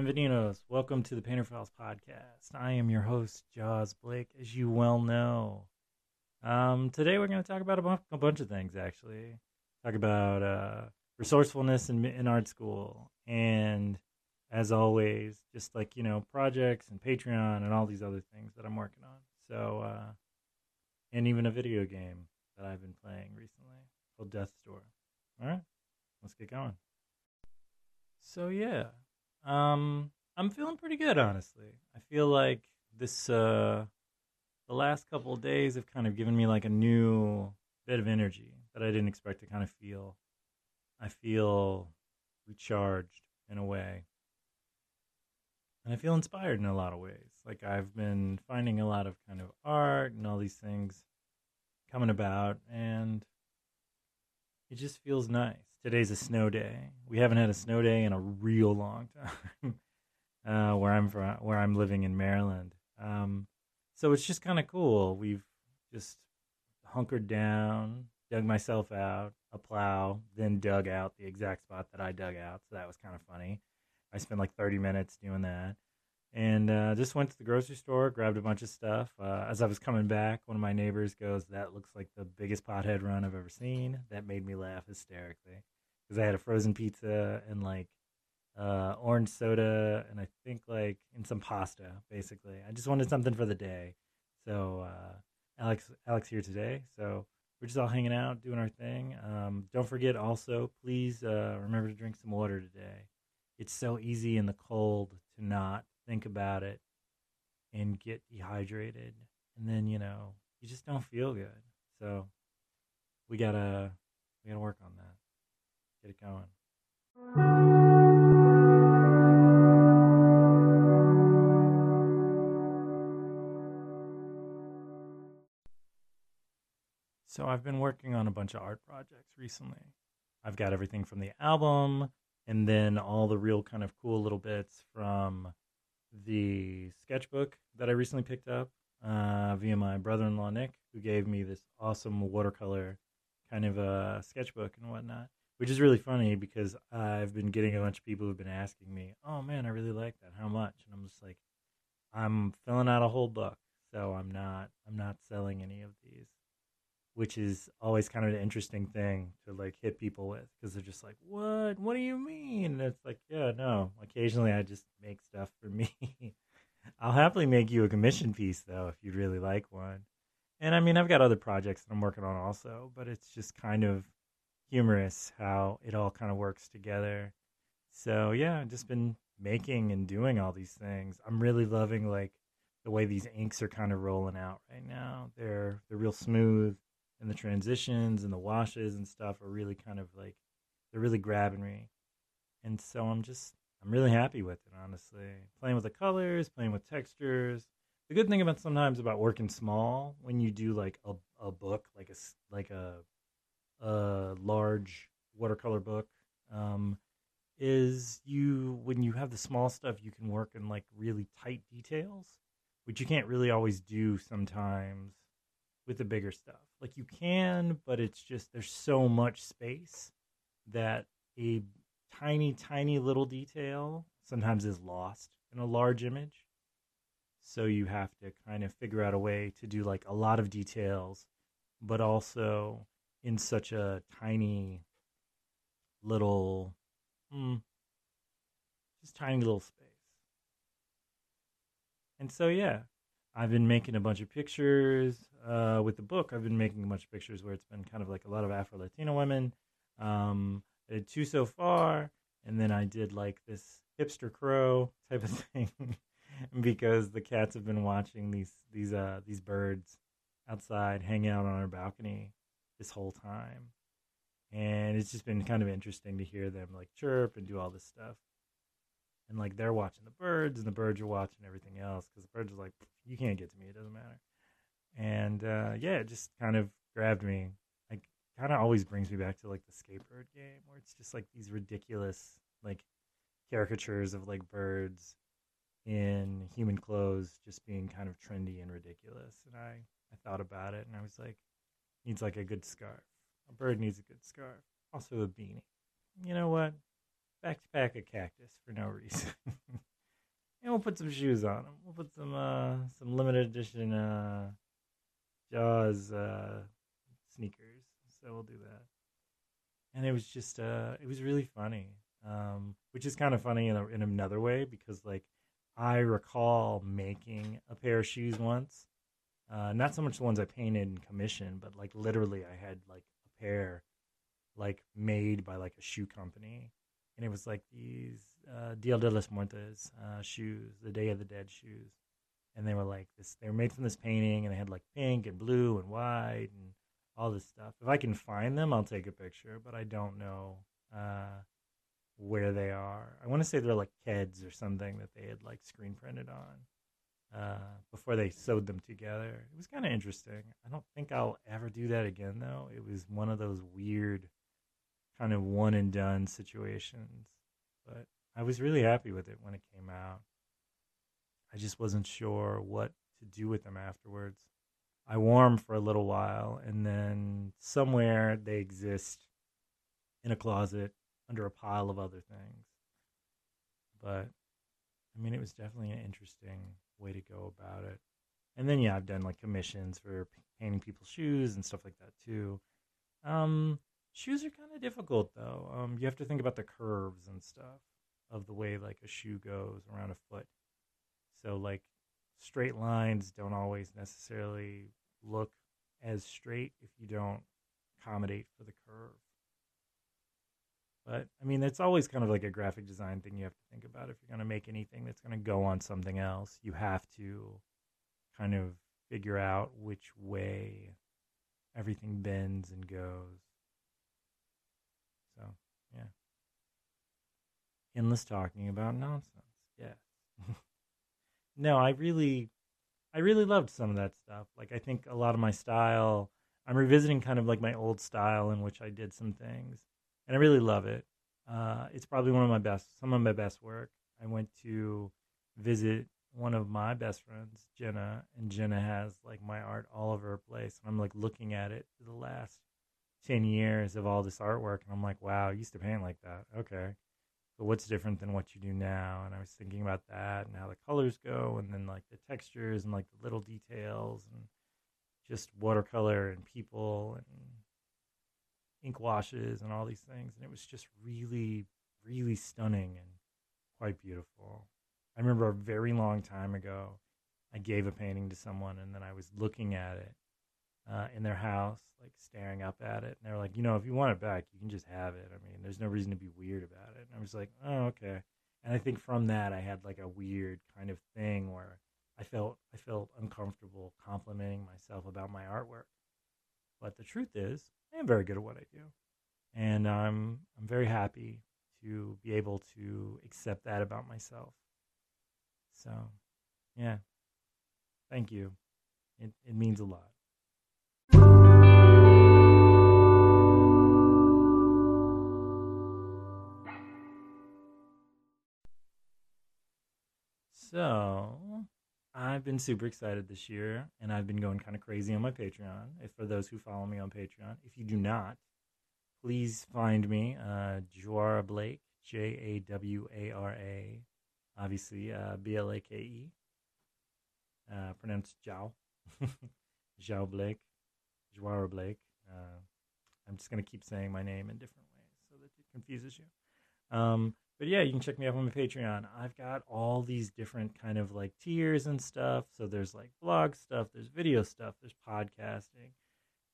Benvenidos. Welcome to the Painter Files podcast. I am your host, Jaws Blake, as you well know. Um, today we're going to talk about a bunch of things, actually. Talk about uh, resourcefulness in, in art school, and as always, just like, you know, projects and Patreon and all these other things that I'm working on. So, uh, and even a video game that I've been playing recently called Death's Door. All right, let's get going. So, yeah, um, I'm feeling pretty good, honestly. I feel like this, uh, the last couple of days have kind of given me like a new bit of energy that I didn't expect to kind of feel. I feel recharged in a way. And I feel inspired in a lot of ways. Like I've been finding a lot of kind of art and all these things coming about, and it just feels nice. Today's a snow day. We haven't had a snow day in a real long time. uh, where I'm from, where I'm living in Maryland. Um, so it's just kind of cool. We've just hunkered down, dug myself out a plow, then dug out the exact spot that I dug out. So that was kind of funny. I spent like 30 minutes doing that. And uh, just went to the grocery store, grabbed a bunch of stuff. Uh, as I was coming back, one of my neighbors goes, That looks like the biggest pothead run I've ever seen. That made me laugh hysterically because I had a frozen pizza and like uh, orange soda and I think like in some pasta, basically. I just wanted something for the day. So uh, Alex, Alex here today. So we're just all hanging out, doing our thing. Um, don't forget also, please uh, remember to drink some water today. It's so easy in the cold to not think about it and get dehydrated, and then you know you just don't feel good. So we gotta we gotta work on that. Get it going. So I've been working on a bunch of art projects recently. I've got everything from the album and then all the real kind of cool little bits from the sketchbook that I recently picked up uh, via my brother-in-law Nick, who gave me this awesome watercolor kind of a sketchbook and whatnot. Which is really funny because I've been getting a bunch of people who've been asking me, "Oh man, I really like that. How much?" And I'm just like, "I'm filling out a whole book, so I'm not I'm not selling any of these." Which is always kind of an interesting thing to like hit people with because they're just like, "What? What do you mean?" And it's like, "Yeah, no. Occasionally, I just make stuff for me. I'll happily make you a commission piece though if you'd really like one." And I mean, I've got other projects that I'm working on also, but it's just kind of humorous how it all kind of works together. So yeah, I've just been making and doing all these things. I'm really loving like the way these inks are kind of rolling out right now. They're they're real smooth and the transitions and the washes and stuff are really kind of like they're really grabbing me. And so I'm just I'm really happy with it, honestly. Playing with the colors, playing with textures. The good thing about sometimes about working small when you do like a a book, like a like a a large watercolor book, um, is you when you have the small stuff, you can work in like really tight details, which you can't really always do sometimes with the bigger stuff. Like you can, but it's just there's so much space that a tiny, tiny little detail sometimes is lost in a large image. So you have to kind of figure out a way to do like a lot of details, but also in such a tiny little, hmm, just tiny little space. And so, yeah, I've been making a bunch of pictures uh, with the book. I've been making a bunch of pictures where it's been kind of like a lot of Afro Latino women. Um, I did two so far, and then I did like this hipster crow type of thing because the cats have been watching these these uh these birds outside hanging out on our balcony this whole time, and it's just been kind of interesting to hear them like chirp and do all this stuff and like they're watching the birds and the birds are watching everything else because the birds are like you can't get to me it doesn't matter. And uh yeah it just kind of grabbed me like kind of always brings me back to like the skateboard game where it's just like these ridiculous like caricatures of like birds in human clothes just being kind of trendy and ridiculous and i i thought about it and i was like needs like a good scarf. A bird needs a good scarf. Also a beanie. You know what backpack a cactus for no reason. and we'll put some shoes on him. We'll put some uh some limited edition uh Jaws uh sneakers. So we'll do that. And it was just uh it was really funny. Um which is kind of funny in a, in another way because like I recall making a pair of shoes once. Uh not so much the ones I painted and commissioned, but like literally I had like a pair like made by like a shoe company and it was like these uh, Dia de los Muertos uh, shoes, the Day of the Dead shoes, and they were like this. They were made from this painting, and they had like pink and blue and white and all this stuff. If I can find them, I'll take a picture, but I don't know uh, where they are. I want to say they're like Keds or something that they had like screen printed on uh, before they sewed them together. It was kind of interesting. I don't think I'll ever do that again, though. It was one of those weird kind of one and done situations. But I was really happy with it when it came out. I just wasn't sure what to do with them afterwards. I wore them for a little while, and then somewhere they exist in a closet under a pile of other things. But I mean, it was definitely an interesting way to go about it. And then, yeah, I've done like commissions for painting people's shoes and stuff like that too. Um, Shoes are kind of difficult though. Um, you have to think about the curves and stuff of the way like a shoe goes around a foot. So like straight lines don't always necessarily look as straight if you don't accommodate for the curve. But I mean, it's always kind of like a graphic design thing you have to think about. If you're going to make anything that's going to go on something else, you have to kind of figure out which way everything bends and goes. So, yeah. Endless talking about nonsense. Yes. no, I really I really loved some of that stuff. Like I think a lot of my style I'm revisiting kind of like my old style in which I did some things. And I really love it. Uh, it's probably one of my best some of my best work. I went to visit one of my best friends, Jenna, and Jenna has like my art all over her place. And I'm like looking at it for the last 10 years of all this artwork and I'm like, wow, I used to paint like that. Okay. But what's different than what you do now? And I was thinking about that and how the colors go and then like the textures and like the little details and just watercolor and people and ink washes and all these things. And it was just really, really stunning and quite beautiful. I remember a very long time ago, I gave a painting to someone and then I was looking at it uh, in their house, like staring up at it. And they were like, you know, if you want it back, you can just have it. I mean, there's no reason to be weird about it. And I was like, oh, okay. And I think from that, I had like a weird kind of thing where I felt I felt uncomfortable complimenting myself about my artwork. But the truth is, I am very good at what I do, and I'm I'm very happy to be able to accept that about myself. So, yeah, thank you. It it means a lot. So, I've been super excited this year, and I've been going kind of crazy on my Patreon. If for those who follow me on Patreon, if you do not, please find me, uh, Blake, J A W A R A, obviously uh, B L A K E, uh, pronounced Jow, Jow Blake, Jawara Blake. Uh, I'm just gonna keep saying my name in different ways so that it confuses you. Um, but yeah, you can check me out on my Patreon. I've got all these different kind of like tiers and stuff. So there's like blog stuff, there's video stuff, there's podcasting,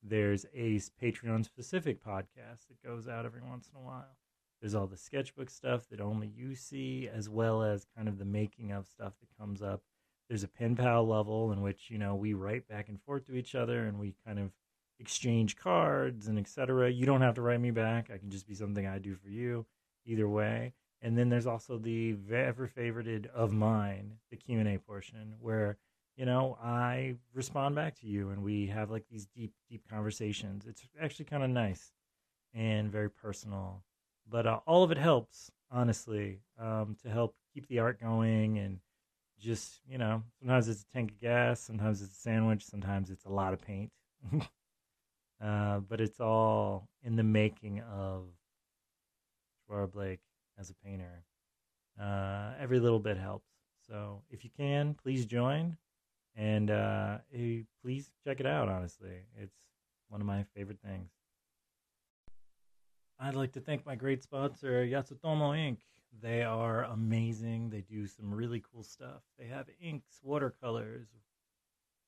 there's a Patreon specific podcast that goes out every once in a while. There's all the sketchbook stuff that only you see, as well as kind of the making of stuff that comes up. There's a pen pal level in which you know we write back and forth to each other, and we kind of exchange cards and etc. You don't have to write me back. I can just be something I do for you. Either way, and then there's also the ever favorited of mine, the Q and A portion, where you know I respond back to you, and we have like these deep, deep conversations. It's actually kind of nice and very personal, but uh, all of it helps, honestly, um, to help keep the art going and just you know sometimes it's a tank of gas, sometimes it's a sandwich, sometimes it's a lot of paint. uh, but it's all in the making of Jawara Blake as a painter. Uh, every little bit helps. So if you can, please join, and uh, hey, please check it out. Honestly, it's one of my favorite things. I'd like to thank my great sponsor, Yasutomo Inc. They are amazing. They do some really cool stuff. They have inks, watercolors,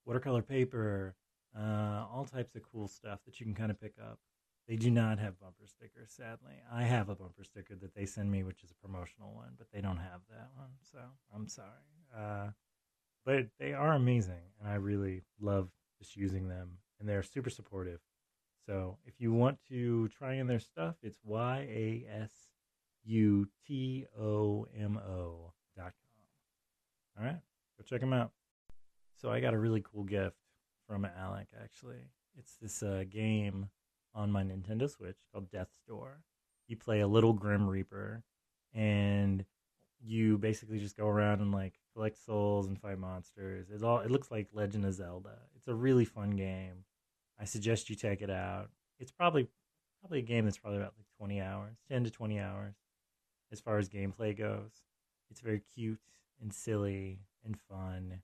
watercolor paper, uh, all types of cool stuff that you can kind of pick up. They do not have bumper stickers, sadly. I have a bumper sticker that they send me, which is a promotional one, but they don't have that one, so I'm sorry. Uh, but they are amazing, and I really love just using them, and they're super supportive. So if you want to try in their stuff, it's Y A S U T O M O dot com. All right, go check them out. So I got a really cool gift from Alec, actually. It's this uh, game on my Nintendo Switch called Death's Door. You play a little Grim Reaper, and you basically just go around and like collect souls and fight monsters. It all it looks like Legend of Zelda. It's a really fun game. I suggest you check it out. It's probably probably a game that's probably about like 20 hours, 10 to 20 hours as far as gameplay goes. It's very cute and silly and fun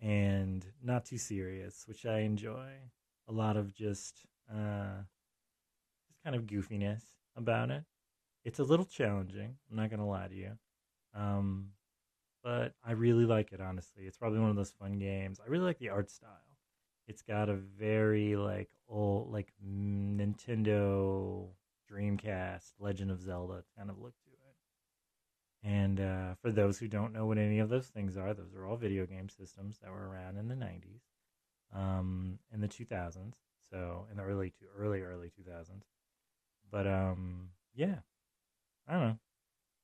and not too serious, which I enjoy. A lot of just uh kind of goofiness about it. It's a little challenging, I'm not going to lie to you. Um but I really like it honestly. It's probably one of those fun games. I really like the art style it's got a very like old like Nintendo Dreamcast Legend of Zelda kind of look to it. And uh, for those who don't know what any of those things are, those are all video game systems that were around in the '90s, um, in the 2000s. So in the early to early early 2000s. But um, yeah, I don't know.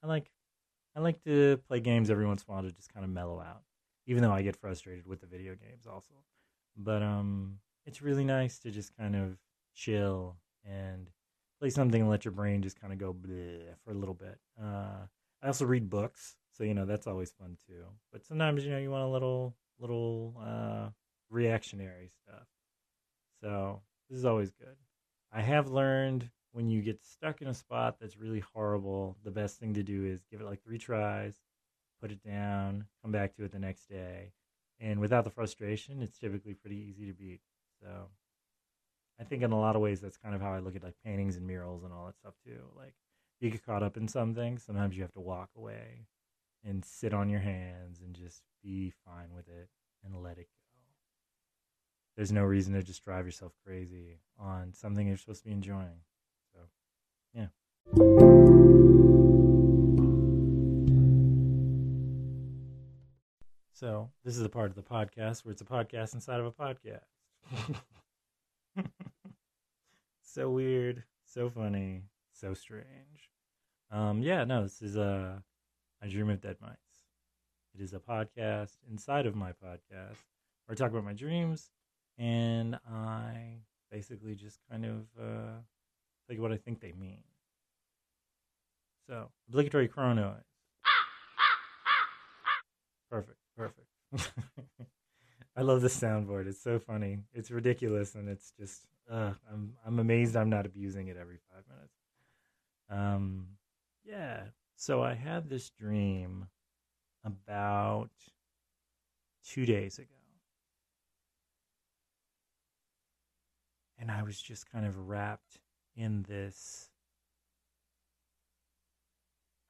I like I like to play games every once in a while to just kind of mellow out, even though I get frustrated with the video games also. But um, it's really nice to just kind of chill and play something and let your brain just kind of go for a little bit. Uh, I also read books, so you know that's always fun too. But sometimes you know you want a little little uh, reactionary stuff. So this is always good. I have learned when you get stuck in a spot that's really horrible, the best thing to do is give it like three tries, put it down, come back to it the next day, and without the frustration, it's typically pretty easy to beat. So I think in a lot of ways that's kind of how I look at like paintings and murals and all that stuff too. Like you get caught up in something, sometimes you have to walk away and sit on your hands and just be fine with it and let it go. There's no reason to just drive yourself crazy on something you're supposed to be enjoying. Yeah. So this is a part of the podcast where it's a podcast inside of a podcast. so weird, so funny, so strange. Um, yeah, no, this is a uh, I Dream of Dead Mice. It is a podcast inside of my podcast where I talk about my dreams and I basically just kind of uh, you what I think they mean. So, obligatory chrono Perfect. Perfect. I love the soundboard. It's so funny. It's ridiculous, and it's just uh, I'm I'm amazed I'm not abusing it every five minutes. Um, yeah. So I had this dream about two days ago, and I was just kind of wrapped in this.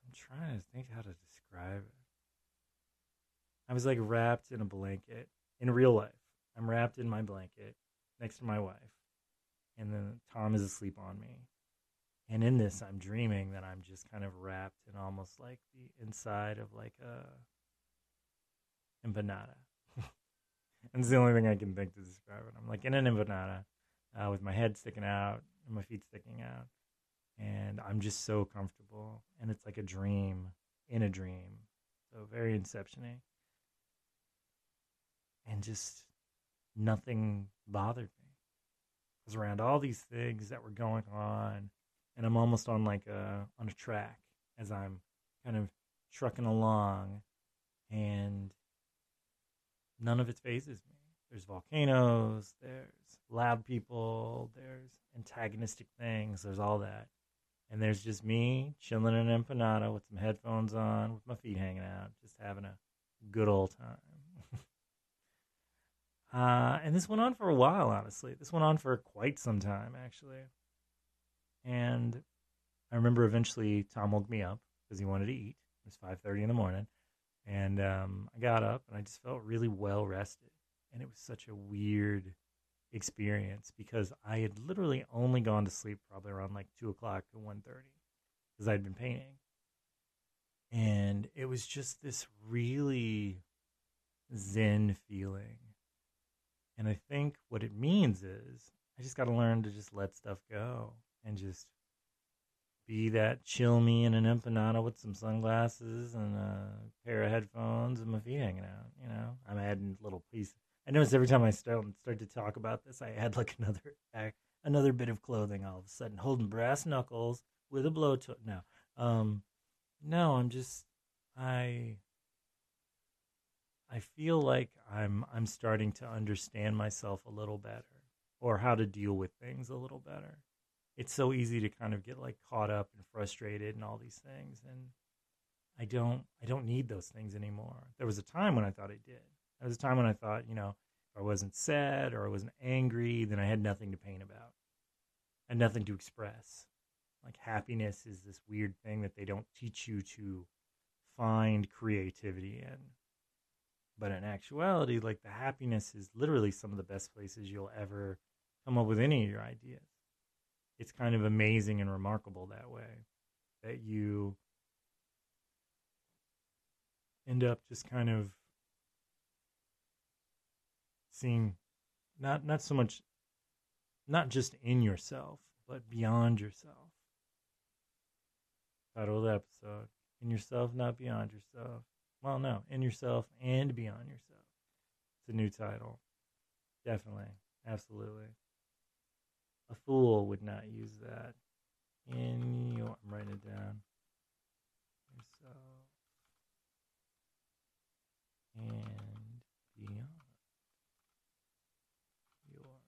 I'm trying to think how to describe it. I was like wrapped in a blanket in real life. I'm wrapped in my blanket next to my wife, and then Tom is asleep on me. And in this, I'm dreaming that I'm just kind of wrapped in almost like the inside of like a empanada. and it's the only thing I can think to describe it. I'm like in an empanada uh, with my head sticking out and my feet sticking out. And I'm just so comfortable. And it's like a dream in a dream. So very inception and just nothing bothered me. I was around all these things that were going on, and I'm almost on like a on a track as I'm kind of trucking along, and none of it phases me. There's volcanoes, there's loud people, there's antagonistic things, there's all that, and there's just me chilling in an empanada with some headphones on, with my feet hanging out, just having a good old time. uh, and this went on for a while, honestly. This went on for quite some time, actually. And I remember eventually Tom woke me up because he wanted to eat. It was five thirty in the morning, and um, I got up and I just felt really well rested. And it was such a weird experience because I had literally only gone to sleep probably around like two o'clock to one thirty because I'd been painting, and it was just this really zen feeling. And I think what it means is I just got to learn to just let stuff go and just be that chill me in an empanada with some sunglasses and a pair of headphones and my feet hanging out. You know, I'm adding little pieces. I notice every time I start start to talk about this, I add like another another bit of clothing. All of a sudden, holding brass knuckles with a blowtorch. No, um, no, I'm just I. I feel like I'm I'm starting to understand myself a little better, or how to deal with things a little better it's so easy to kind of get like caught up and frustrated and all these things and I don't I don't need those things anymore. There was a time when I thought I did. There was a time when I thought, you know, if I wasn't sad or I wasn't angry, then I had nothing to paint about. and nothing to express. Like happiness is this weird thing that they don't teach you to find creativity in. But in actuality, like the happiness is literally some of the best places you'll ever come up with any of your ideas it's kind of amazing and remarkable that way that you end up just kind of seeing not not so much not just in yourself but beyond yourself. Title the episode in yourself not beyond yourself. Well no in yourself and beyond yourself. It's a new title. Definitely absolutely. A fool would not use that. In your, I'm writing it down. So, and beyond yours.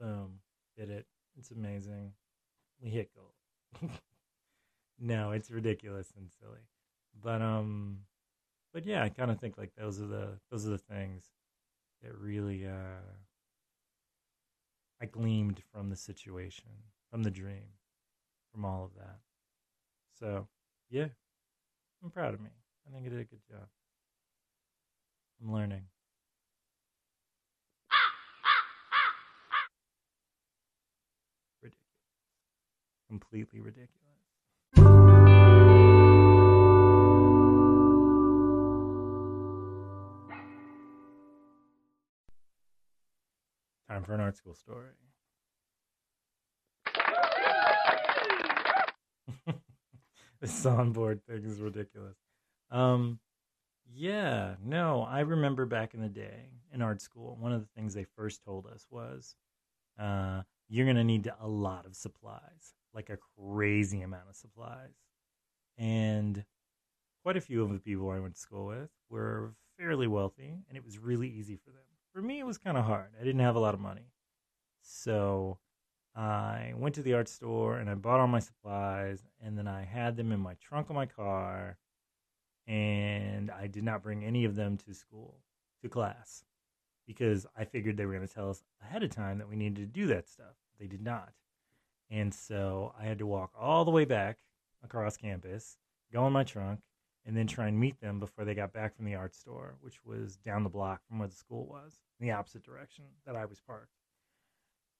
Boom. Did it. It's amazing. We hit gold. no, it's ridiculous and silly. But um but yeah, I kind of think like those are the those are the things that really uh I gleamed from the situation, from the dream, from all of that. So, yeah, I'm proud of me. I think I did a good job. I'm learning. Completely ridiculous. Time for an art school story. this soundboard thing is ridiculous. Um, yeah, no, I remember back in the day in art school, one of the things they first told us was uh, you're going to need a lot of supplies, like a crazy amount of supplies. And quite a few of the people I went to school with were fairly wealthy, and it was really easy for them for me, it was kind of hard. I didn't have a lot of money. So I went to the art store and I bought all my supplies, and then I had them in my trunk of my car, and I did not bring any of them to school, to class, because I figured they were going to tell us ahead of time that we needed to do that stuff. They did not. And so I had to walk all the way back across campus, go in my trunk, and then try and meet them before they got back from the art store, which was down the block from where the school was, in the opposite direction that I was parked.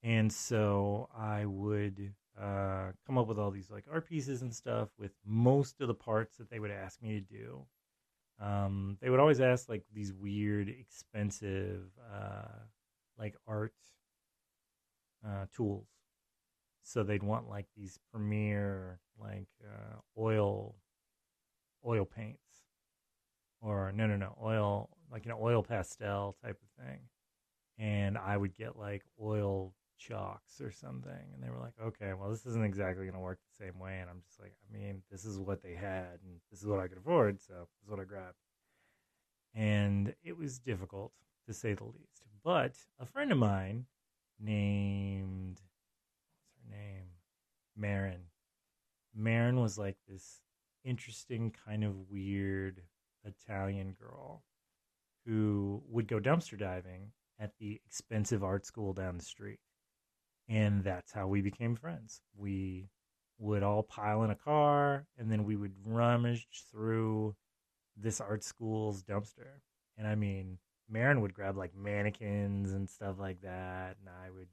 And so I would uh, come up with all these like art pieces and stuff with most of the parts that they would ask me to do. Um, they would always ask like these weird, expensive, uh, like art uh, tools. So they'd want like these premier, like uh, oil oil paints. Or no no no oil like an oil pastel type of thing. And i would get like oil chalks or something. And they were like okay well this isn't exactly going to work the same way. And i'm just like i mean this is what they had and this is what i could afford so this is what i grabbed. And it was difficult to say the least. But a friend of mine named name Marin. Marin was like this interesting, kind of weird Italian girl who would go dumpster diving at the expensive art school down the street. And that's how we became friends. We would all pile in a car and then we would rummage through this art school's dumpster. And I mean, Marin would grab like mannequins and stuff like that. And I would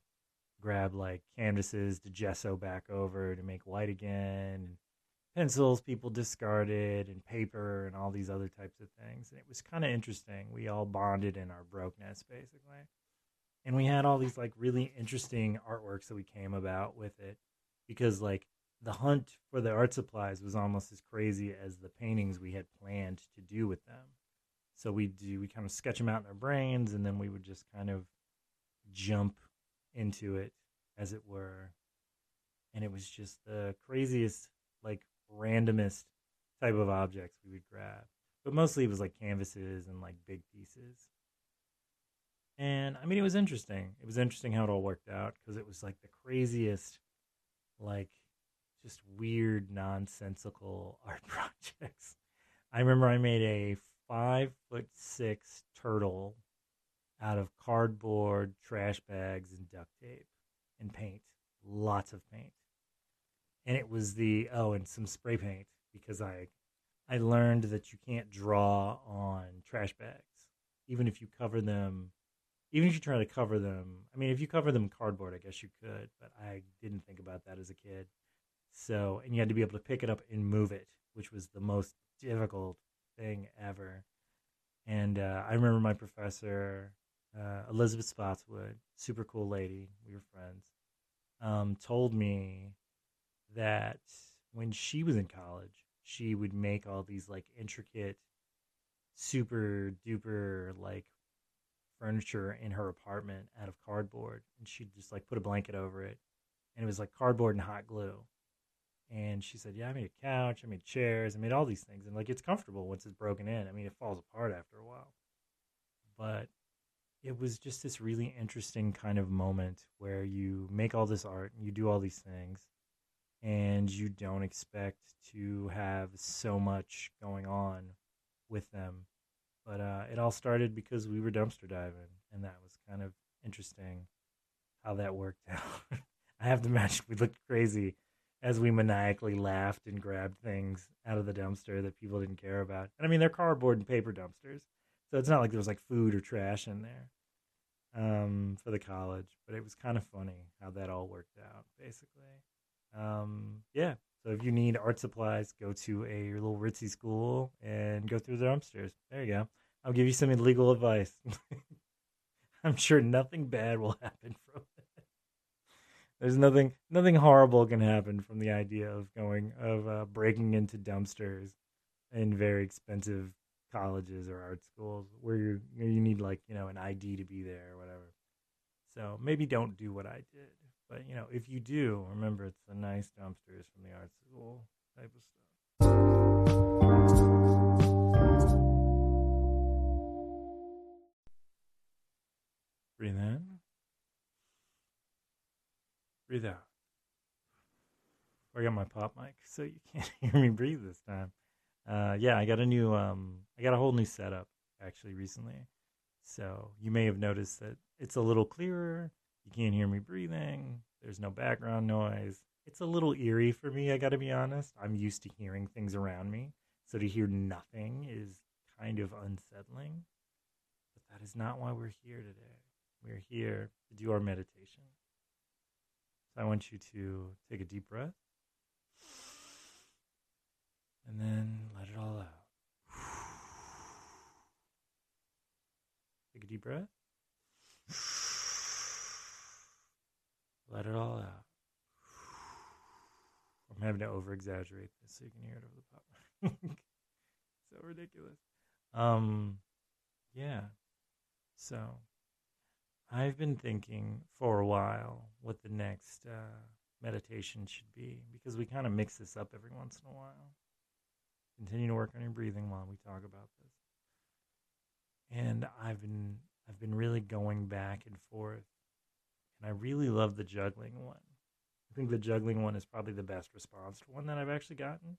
grab like canvases to gesso back over to make white again. And pencils people discarded and paper and all these other types of things. And it was kind of interesting. We all bonded in our brokenness basically. And we had all these like really interesting artworks that we came about with it because like the hunt for the art supplies was almost as crazy as the paintings we had planned to do with them. So we do we kind of sketch them out in our brains and then we would just kind of jump into it as it were. And it was just the craziest like randomest type of objects we would grab. But mostly it was like canvases and like big pieces. And I mean, it was interesting. It was interesting how it all worked out because it was like the craziest, like just weird, nonsensical art projects. I remember I made a five foot six turtle out of cardboard, trash bags, and duct tape and paint. Lots of paint and it was the oh, and some spray paint because I I learned that you can't draw on trash bags, even if you cover them. Even if you try to cover them, I mean, if you cover them cardboard, I guess you could, but I didn't think about that as a kid. So, and you had to be able to pick it up and move it, which was the most difficult thing ever. And uh, I remember my professor, uh, Elizabeth Spotswood, super cool lady, we were friends, um, told me that when she was in college, she would make all these like intricate, super duper like furniture in her apartment out of cardboard, and she'd just like put a blanket over it, and it was like cardboard and hot glue. And she said, "Yeah, I made a couch, I made chairs, I made all these things, and like it's comfortable once it's broken in. I mean, it falls apart after a while, but." It was just this really interesting kind of moment where you make all this art and you do all these things, and you don't expect to have so much going on with them. But uh, it all started because we were dumpster diving, and that was kind of interesting how that worked out. I have to imagine we looked crazy as we maniacally laughed and grabbed things out of the dumpster that people didn't care about. And I mean, they're cardboard and paper dumpsters, so it's not like there was like food or trash in there um, for the college. But it was kind of funny how that all worked out, basically um, yeah. So if you need art supplies, go to a little ritzy school and go through the dumpsters. There you go. I'll give you some illegal advice. I'm sure nothing bad will happen from it. There's nothing nothing horrible can happen from the idea of going of uh, breaking into dumpsters in very expensive colleges or art schools where you you need like you know an ID to be there or whatever. So maybe don't do what I did. But you know, if you do, remember it's the nice dumpsters from the art school type of stuff. Breathe in. Breathe out. I got my pop mic, so you can't hear me breathe this time. Uh, yeah, I got a new, um, I got a whole new setup actually recently. So you may have noticed that it's a little clearer. You can't hear me breathing. There's no background noise. It's a little eerie for me, I gotta be honest. I'm used to hearing things around me. So to hear nothing is kind of unsettling. But that is not why we're here today. We're here to do our meditation. So I want you to take a deep breath and then let it all out. Take a deep breath. Let it all out. I'm having to over exaggerate this so you can hear it over the pop. so ridiculous. Um, yeah. So I've been thinking for a while what the next uh, meditation should be because we kind of mix this up every once in a while. Continue to work on your breathing while we talk about this. And I've been I've been really going back and forth and I really love the juggling one. I think the juggling one is probably the best response to one that I've actually gotten.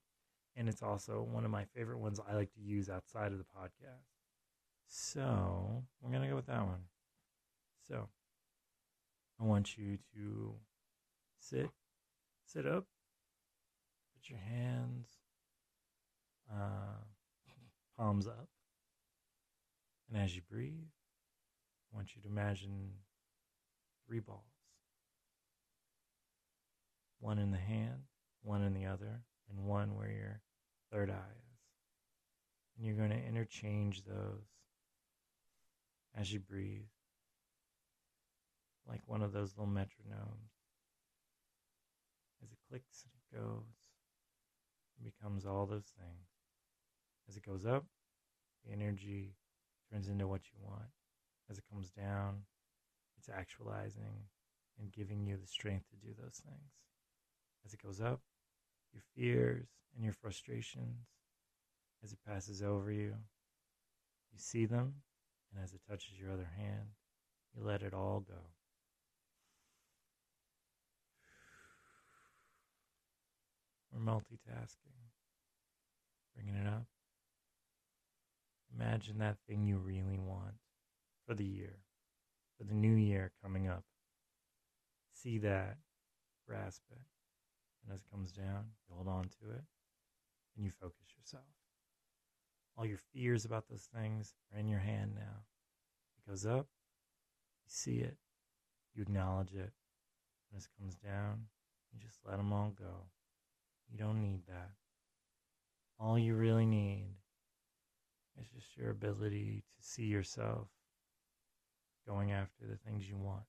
And it's also one of my favorite ones I like to use outside of the podcast. So we're to go with that one. So I want you to sit, sit up, put your hands, uh, palms up. And as you breathe, I want you to imagine three balls one in the hand, one in the other, and one where your third eye is. And you're going to interchange those as you breathe, like one of those little metronomes. As it clicks and it goes, it becomes all those things. As it goes up, the energy turns into what you want. As it comes down, it's actualizing and giving you the strength to do those things as it goes up, your fears and your frustrations, as it passes over you. You see them, and as it touches your other hand, you let it all go. We're multitasking, bringing it up. Imagine that thing you really want for the year, for the new year coming up. See that, grasp it. And as it comes down, you hold on to it and you focus yourself. All your fears about those things are in your hand now. It goes up, you see it, you acknowledge it. And as it comes down, you just let them all go. You don't need that. All you really need is just your ability to see yourself going after the things you want.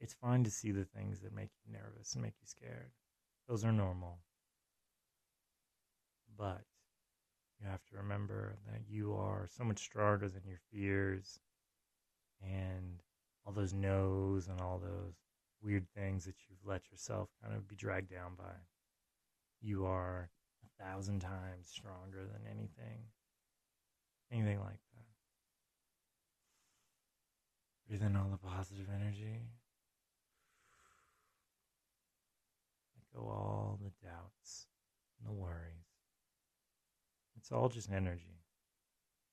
It's fine to see the things that make you nervous and make you scared. Those are normal. But you have to remember that you are so much stronger than your fears and all those no's and all those weird things that you've let yourself kind of be dragged down by. You are thousand times stronger than anything, anything like that. Breathe in all the positive energy. Let go all the doubts and the worries. It's all just energy.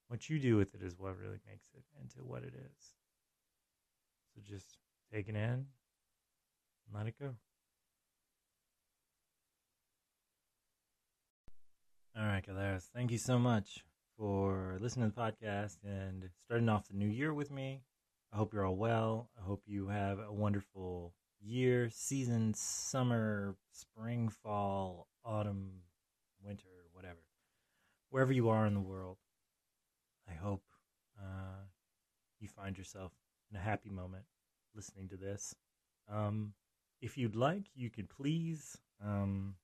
What you do with it is what really makes it into what it is. So just take it in and let it go. All right, Galeras, thank you so much for listening to the podcast and starting off the new year with me. I hope you're all well. I hope you have a wonderful year, season, summer, spring, fall, autumn, winter, whatever. Wherever you are in the world, I hope uh, you find yourself in a happy moment listening to this. Um, if you'd like, you could please um,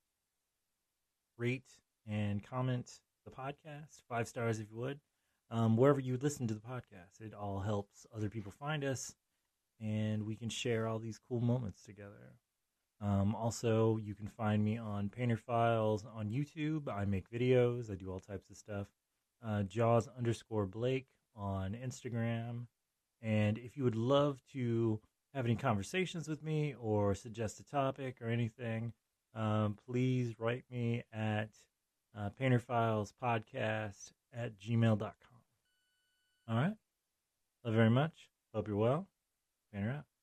rate and comment the podcast, five stars if you would, um, wherever you listen to the podcast. It all helps other people find us and we can share all these cool moments together. Um, also, you can find me on Painter Files on YouTube. I make videos. I do all types of stuff. Uh, Jaws underscore Blake on Instagram. And if you would love to have any conversations with me or suggest a topic or anything, um, please write me at uh, painterfilespodcast at gmail.com. All right. Love you very much. Hope you're well. Painter out.